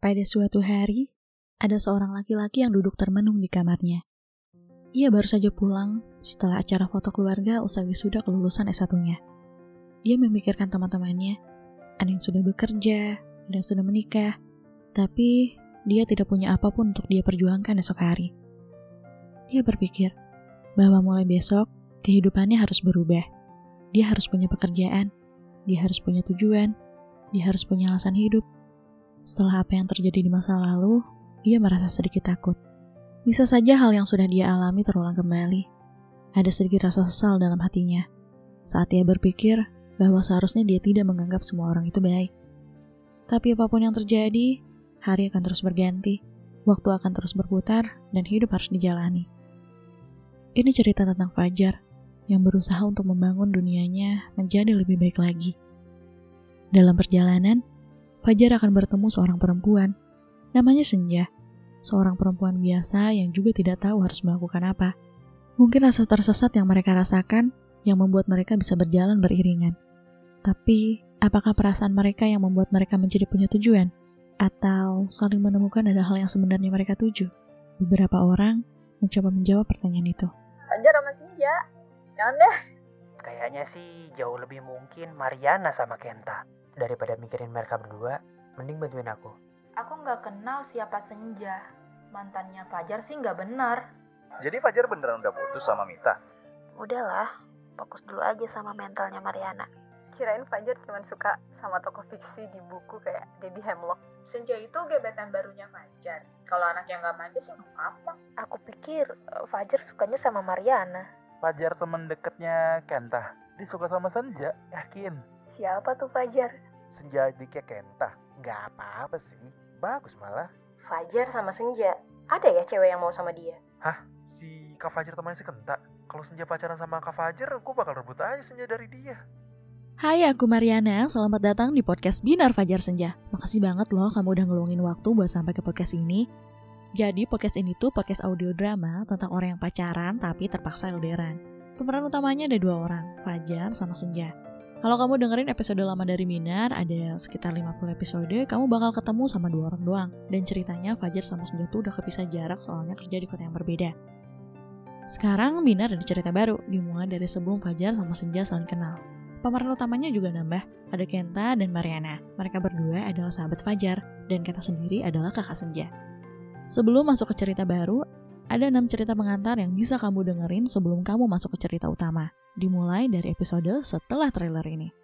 Pada suatu hari, ada seorang laki-laki yang duduk termenung di kamarnya. Ia baru saja pulang setelah acara foto keluarga usai wisuda kelulusan S1-nya. Dia memikirkan teman-temannya, ada yang sudah bekerja, ada yang sudah menikah, tapi dia tidak punya apa pun untuk dia perjuangkan esok hari. Dia berpikir bahwa mulai besok kehidupannya harus berubah. Dia harus punya pekerjaan, dia harus punya tujuan, dia harus punya alasan hidup, setelah apa yang terjadi di masa lalu, dia merasa sedikit takut. Bisa saja hal yang sudah dia alami terulang kembali. Ada sedikit rasa sesal dalam hatinya saat ia berpikir bahwa seharusnya dia tidak menganggap semua orang itu baik. Tapi apa pun yang terjadi, hari akan terus berganti, waktu akan terus berputar, dan hidup harus dijalani. Ini cerita tentang Fajar yang berusaha untuk membangun dunianya menjadi lebih baik lagi. Dalam perjalanan, Fajar akan bertemu seorang perempuan. Namanya Senja, seorang perempuan biasa yang juga tidak tahu harus melakukan apa. Mungkin rasa tersesat yang mereka rasakan yang membuat mereka bisa berjalan beriringan. Tapi, apakah perasaan mereka yang membuat mereka menjadi punya tujuan? Atau saling menemukan ada hal yang sebenarnya mereka tuju? Beberapa orang mencoba menjawab pertanyaan itu. Fajar sama Senja, jangan deh. Kayaknya sih jauh lebih mungkin Mariana sama Kenta. Daripada mikirin mereka berdua, mending bantuin aku. Aku nggak kenal siapa Senja. Mantannya Fajar sih nggak benar. Jadi Fajar beneran udah putus sama Mita? Udahlah, fokus dulu aja sama mentalnya Mariana. Kirain Fajar cuma suka sama tokoh fiksi di buku kayak Debbie Hemlock. Senja itu gebetan barunya Fajar. Kalau anak yang nggak manja sih apa. Aku pikir eh, Fajar sukanya sama Mariana. Fajar temen deketnya Kenta. Dia suka sama Senja, yakin. Siapa tuh Fajar? Senja adiknya Kenta. Nggak apa-apa sih. Bagus malah. Fajar sama Senja. Ada ya cewek yang mau sama dia? Hah? Si Kak Fajar temannya si Kenta? Kalau Senja pacaran sama Kak Fajar, gue bakal rebut aja Senja dari dia. Hai, aku Mariana. Selamat datang di podcast Binar Fajar Senja. Makasih banget loh kamu udah ngeluangin waktu buat sampai ke podcast ini. Jadi podcast ini tuh podcast audio drama tentang orang yang pacaran tapi terpaksa LDRan. Pemeran utamanya ada dua orang, Fajar sama Senja. Kalau kamu dengerin episode lama dari Minar, ada sekitar 50 episode, kamu bakal ketemu sama dua orang doang. Dan ceritanya Fajar sama Senja tuh udah kepisah jarak soalnya kerja di kota yang berbeda. Sekarang Minar ada cerita baru, dimulai dari sebelum Fajar sama Senja saling kenal. Pemeran utamanya juga nambah, ada Kenta dan Mariana. Mereka berdua adalah sahabat Fajar, dan Kenta sendiri adalah kakak Senja. Sebelum masuk ke cerita baru, ada 6 cerita pengantar yang bisa kamu dengerin sebelum kamu masuk ke cerita utama dimulai dari episode setelah trailer ini.